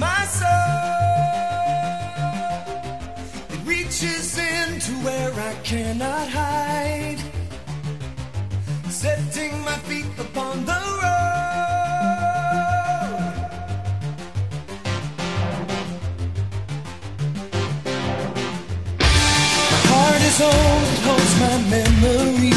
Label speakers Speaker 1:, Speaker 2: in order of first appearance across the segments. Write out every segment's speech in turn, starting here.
Speaker 1: my
Speaker 2: soul. It reaches into where I cannot hide. Setting my feet upon the road. My heart is old, it holds my
Speaker 3: memory.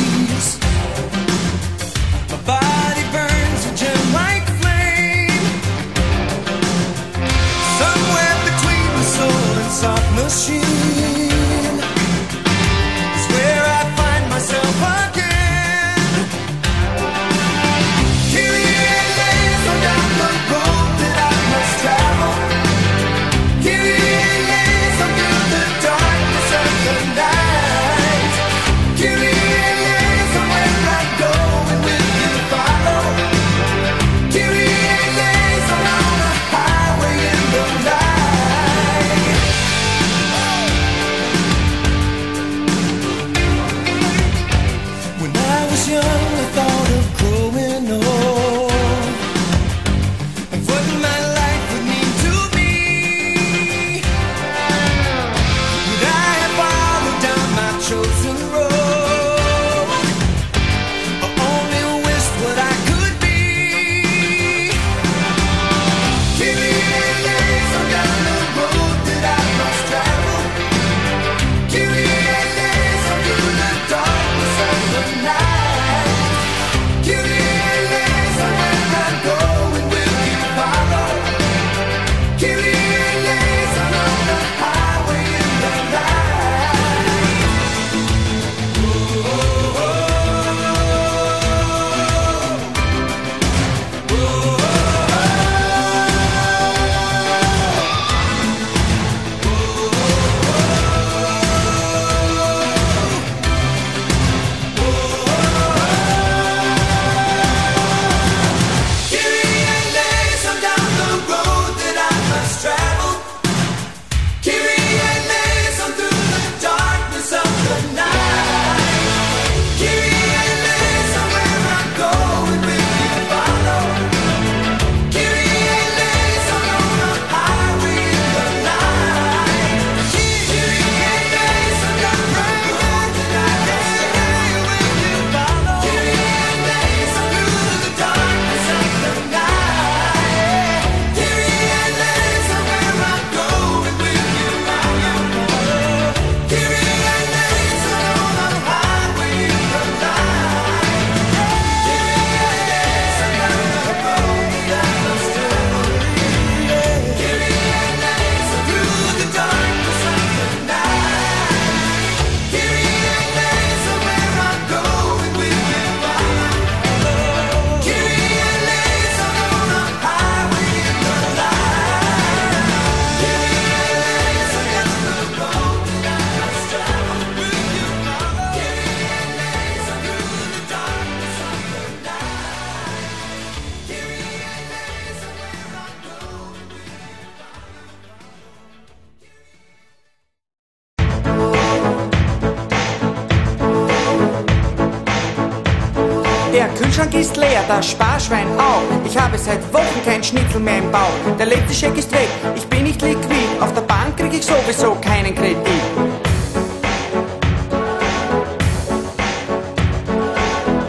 Speaker 3: Kühlschrank ist leer, das Sparschwein auch. Ich habe seit Wochen kein Schnitzel mehr im Bauch. Der letzte Scheck ist weg, ich bin nicht liquid. Auf der Bank krieg ich sowieso keinen Kredit.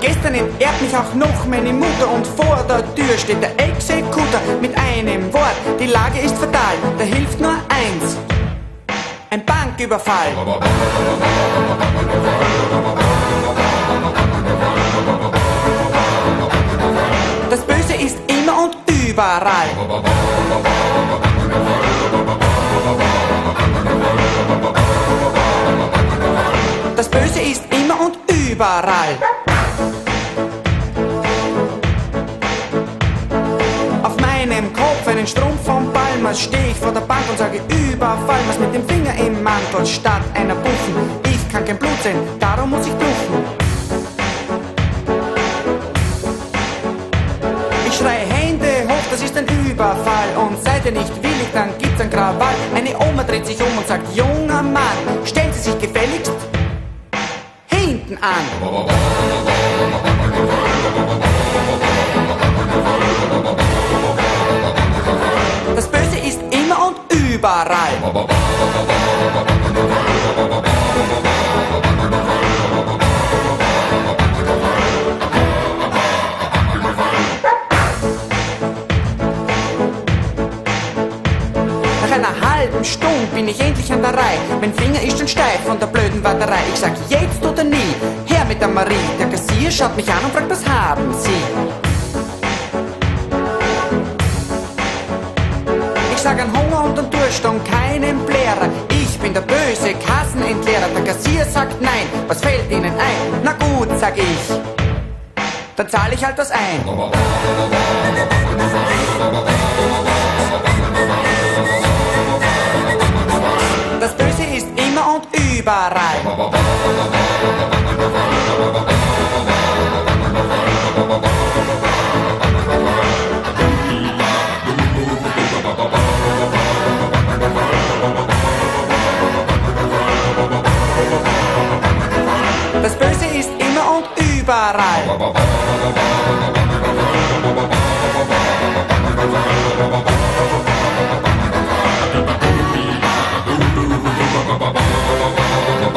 Speaker 3: Gestern entehrt mich auch noch meine Mutter und vor der Tür steht der Exekutor mit einem Wort. Die Lage ist fatal, da hilft nur eins. Ein Banküberfall. Ist immer und überall. Das Böse ist immer und überall. Auf meinem Kopf einen Strumpf vom Palmas steh ich vor der Bank und sage Überfall, was mit dem Finger im Mantel statt einer Buffen. Ich kann kein Blut sehen, darum muss ich bluffen. Überfall. Und seid ihr nicht willig, dann gibt's ein Krawall. Eine Oma dreht sich um und sagt, junger Mann, stellen Sie sich gefälligst hinten an. Das Böse ist immer und überall. Bin ich endlich an der Reihe. Mein Finger ist schon steif von der blöden Warterei. Ich sag jetzt oder nie, her mit der Marie. Der Kassier schaut mich an und fragt, was haben Sie? Ich sag an Hunger und an Durst und keinen Blärer. Ich bin der böse Kassenentleerer. Der Kassier sagt nein, was fällt Ihnen ein? Na gut, sag ich. Dann zahle ich halt was ein. Überall. Das Böse ist immer und überall.
Speaker 4: 어, 어, 어.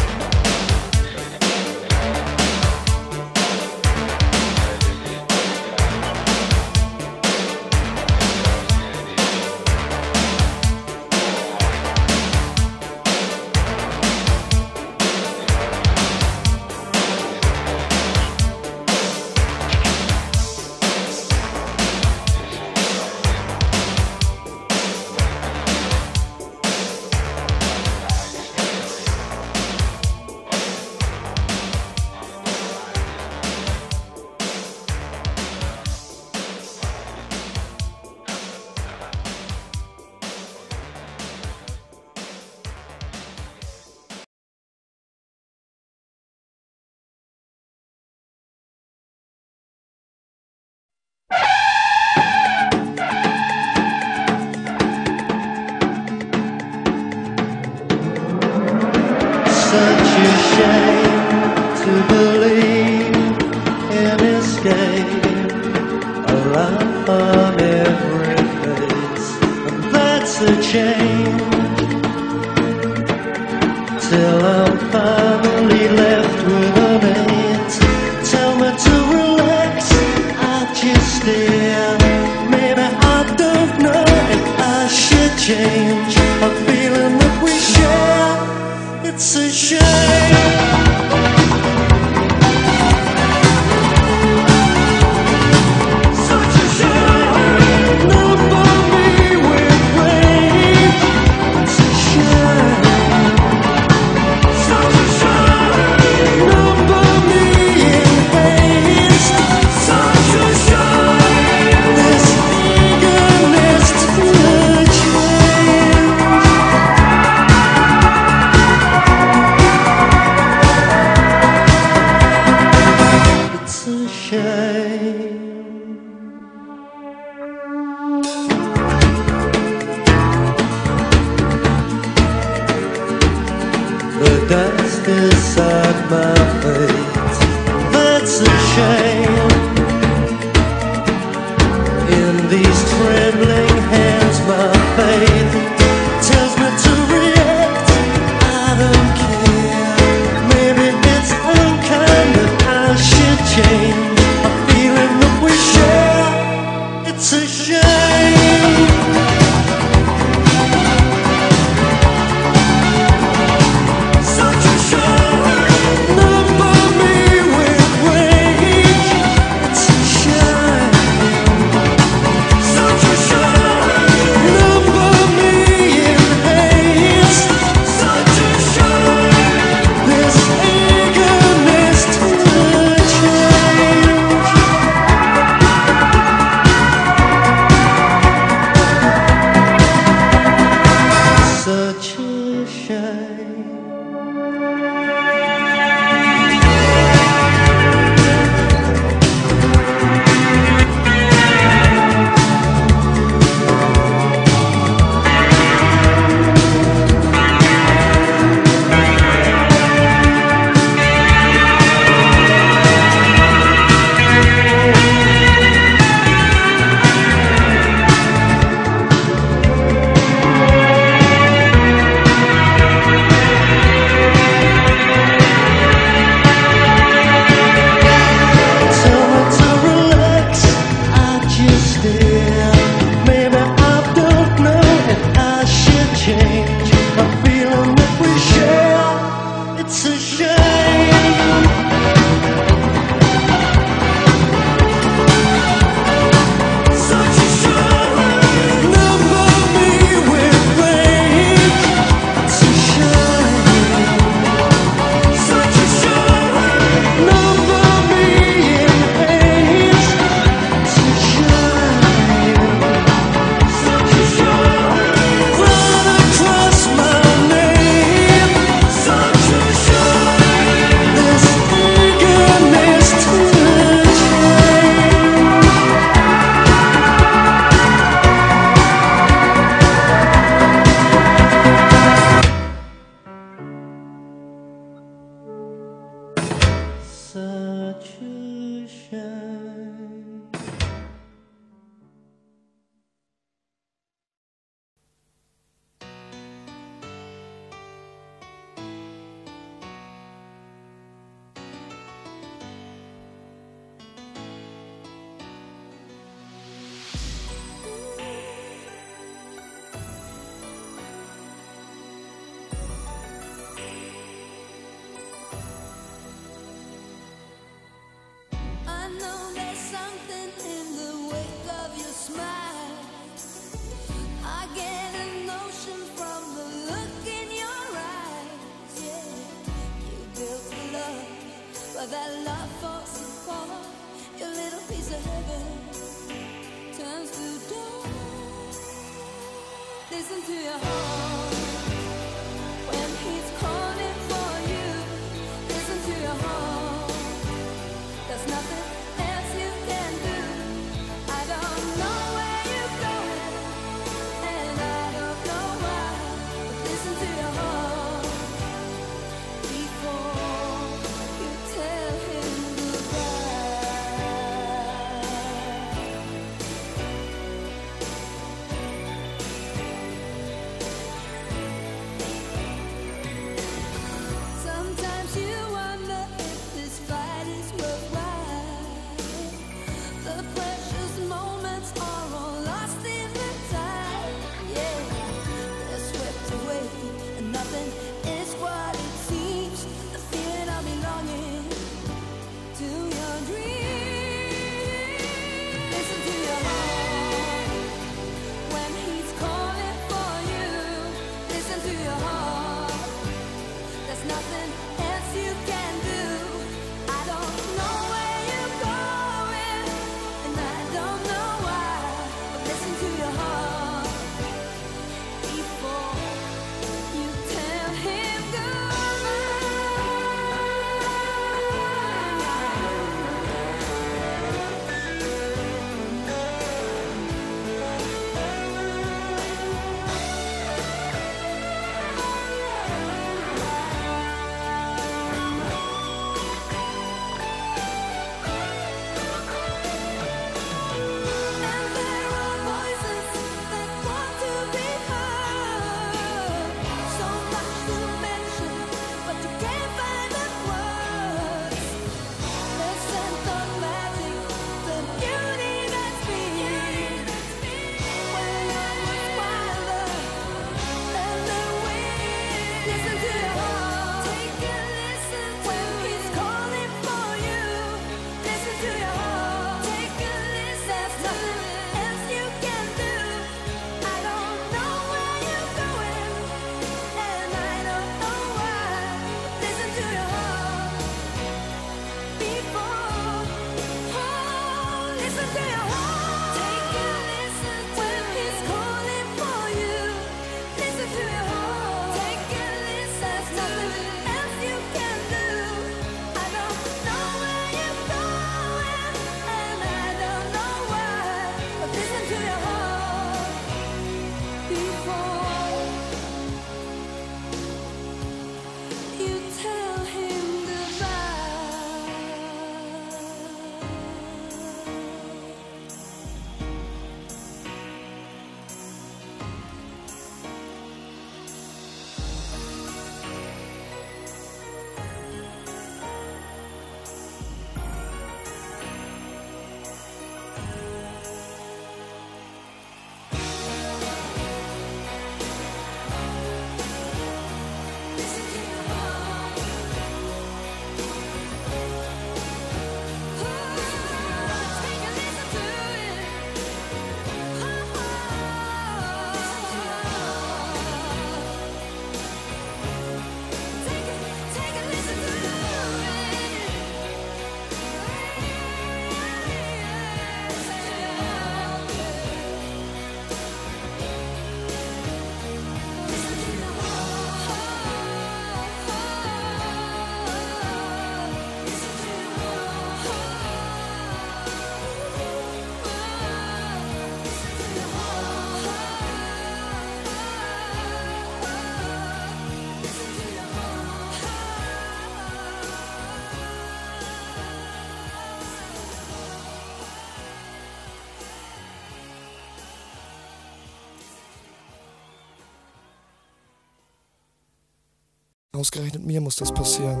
Speaker 5: Ausgerechnet mir muss das passieren.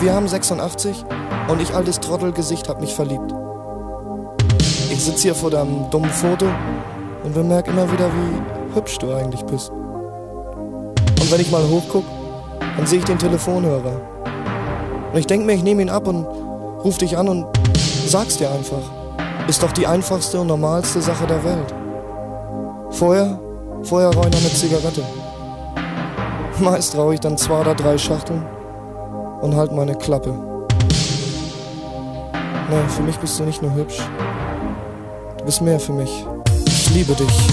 Speaker 5: Wir haben 86 und ich altes Trottelgesicht hab mich verliebt. Ich sitze hier vor deinem dummen Foto und bemerke immer wieder, wie hübsch du eigentlich bist. Und wenn ich mal hochguck, dann sehe ich den Telefonhörer. Und ich denk mir, ich nehme ihn ab und ruf dich an und sag's dir einfach. Ist doch die einfachste und normalste Sache der Welt. Vorher, vorher räume eine Zigarette. Meist rauche ich dann zwei oder drei Schachteln und halt meine Klappe. Nein, für mich bist du nicht nur hübsch. Du bist mehr für mich. Ich liebe dich.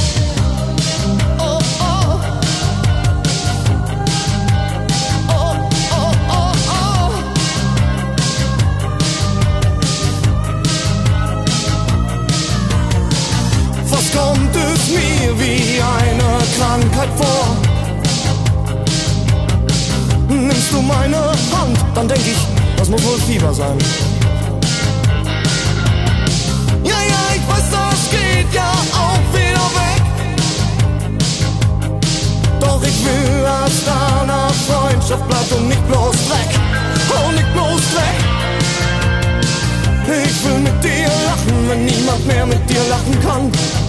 Speaker 5: Was kommt es mir wie eine Krankheit vor? Dann denk ich, das muss wohl Fieber sein. Ja, ja, ich weiß, das geht ja auch wieder weg. Doch ich will, dass deine Freundschaft bleibt und nicht bloß Dreck. Oh, nicht bloß Dreck. Ich will mit dir lachen, wenn niemand mehr mit dir lachen kann.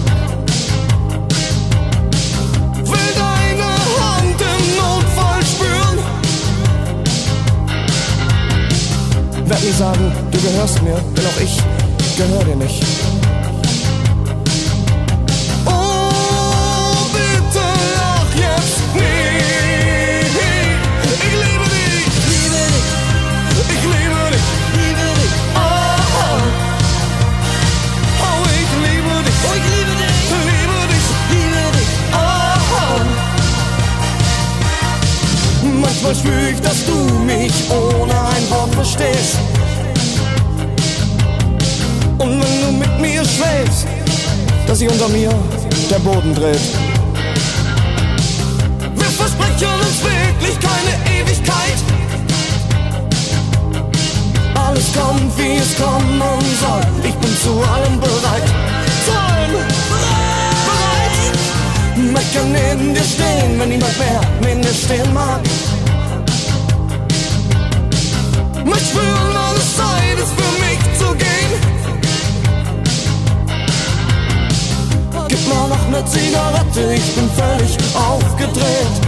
Speaker 5: Werd nie sagen, du gehörst mir, denn auch ich gehör dir nicht. Sich unter mir der Boden dreht. Wir versprechen uns wirklich keine Ewigkeit. Alles kommt, wie es kommen soll. Ich bin zu allem bereit. Zu allem bereit. Möchte neben dir stehen, wenn niemand mehr neben dir stehen mag. Möchte spüren, alles Zeit ist für mich zu gehen. Gib mal noch ne Zigarette, ich bin völlig aufgedreht.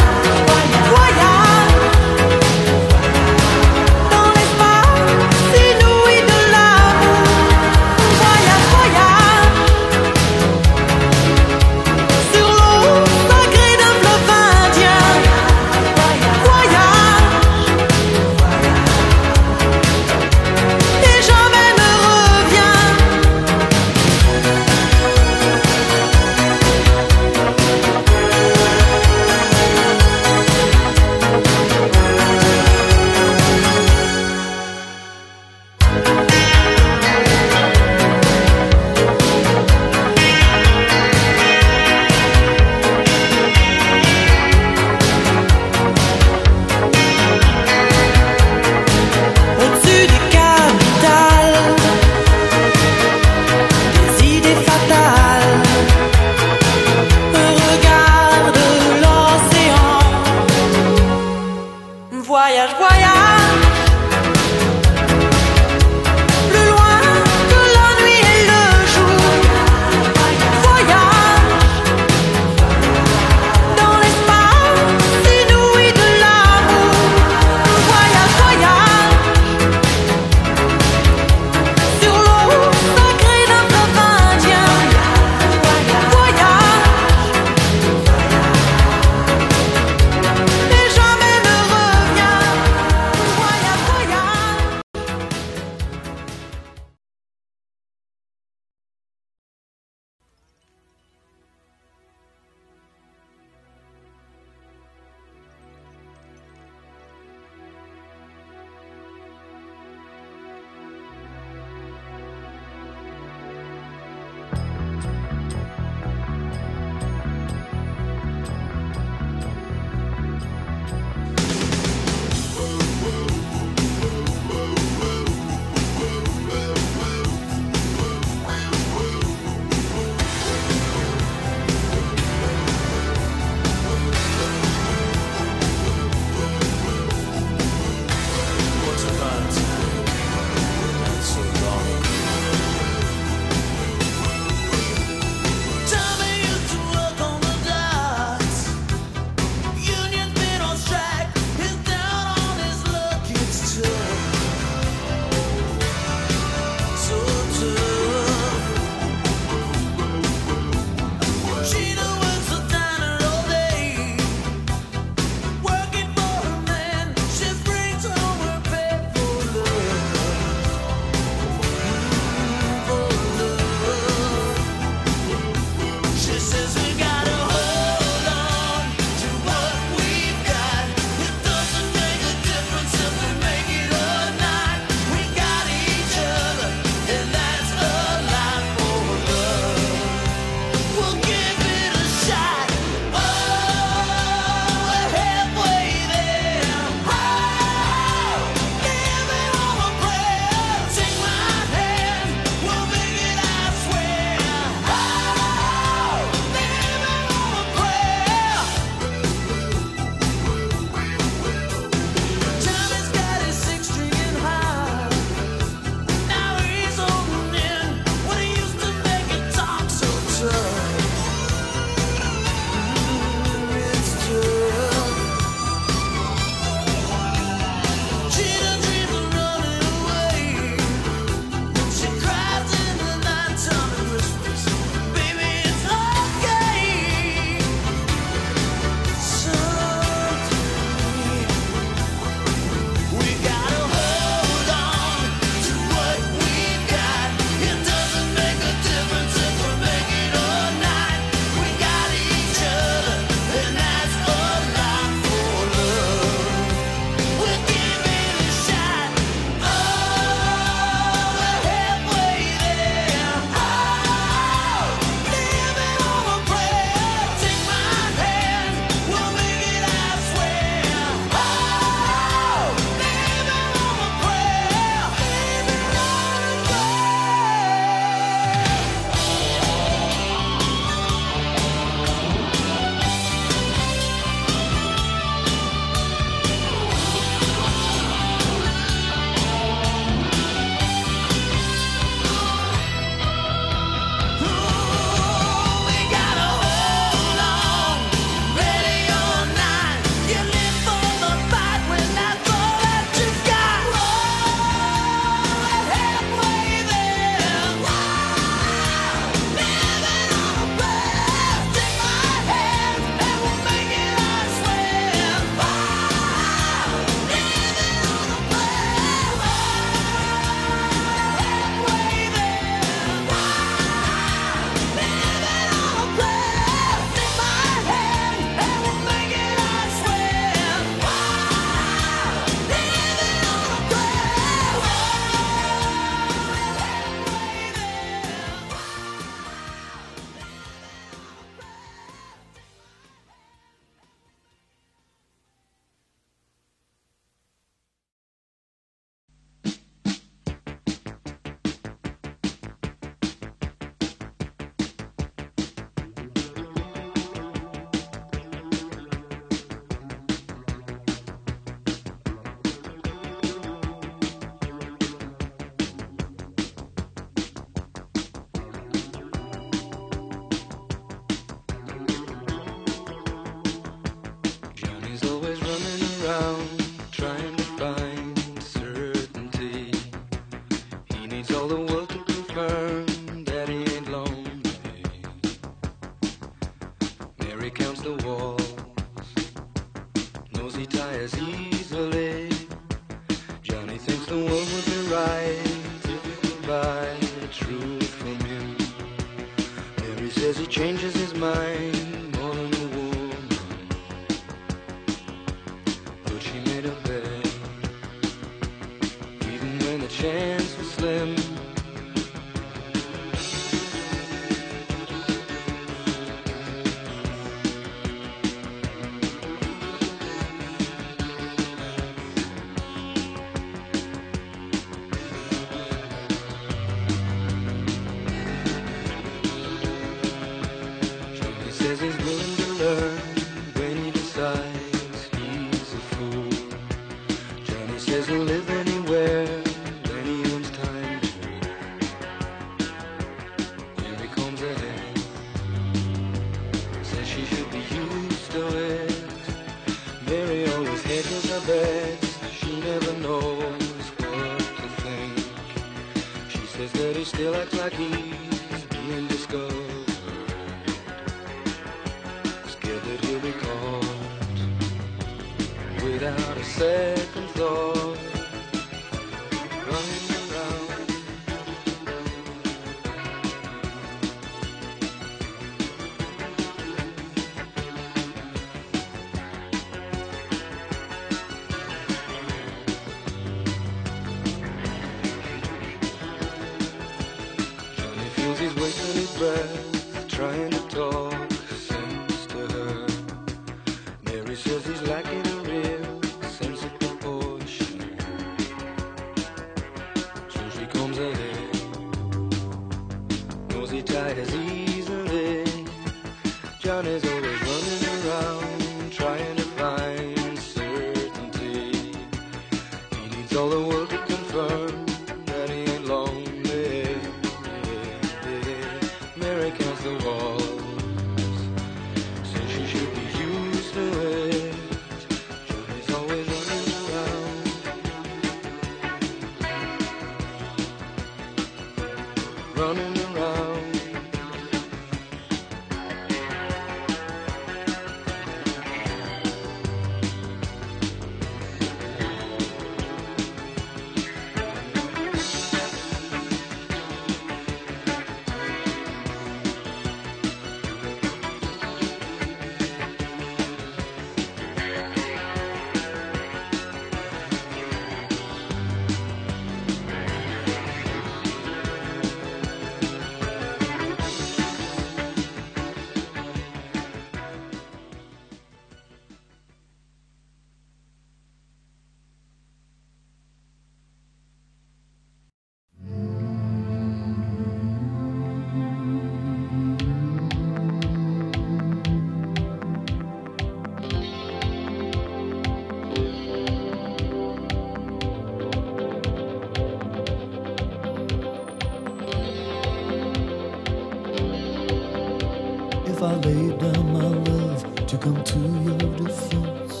Speaker 6: if
Speaker 2: I laid down my love to come to your defense?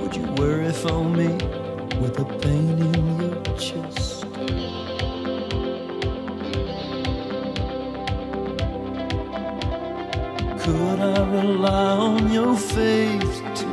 Speaker 2: Would you worry for me with the pain in your chest? Could I rely on your faith to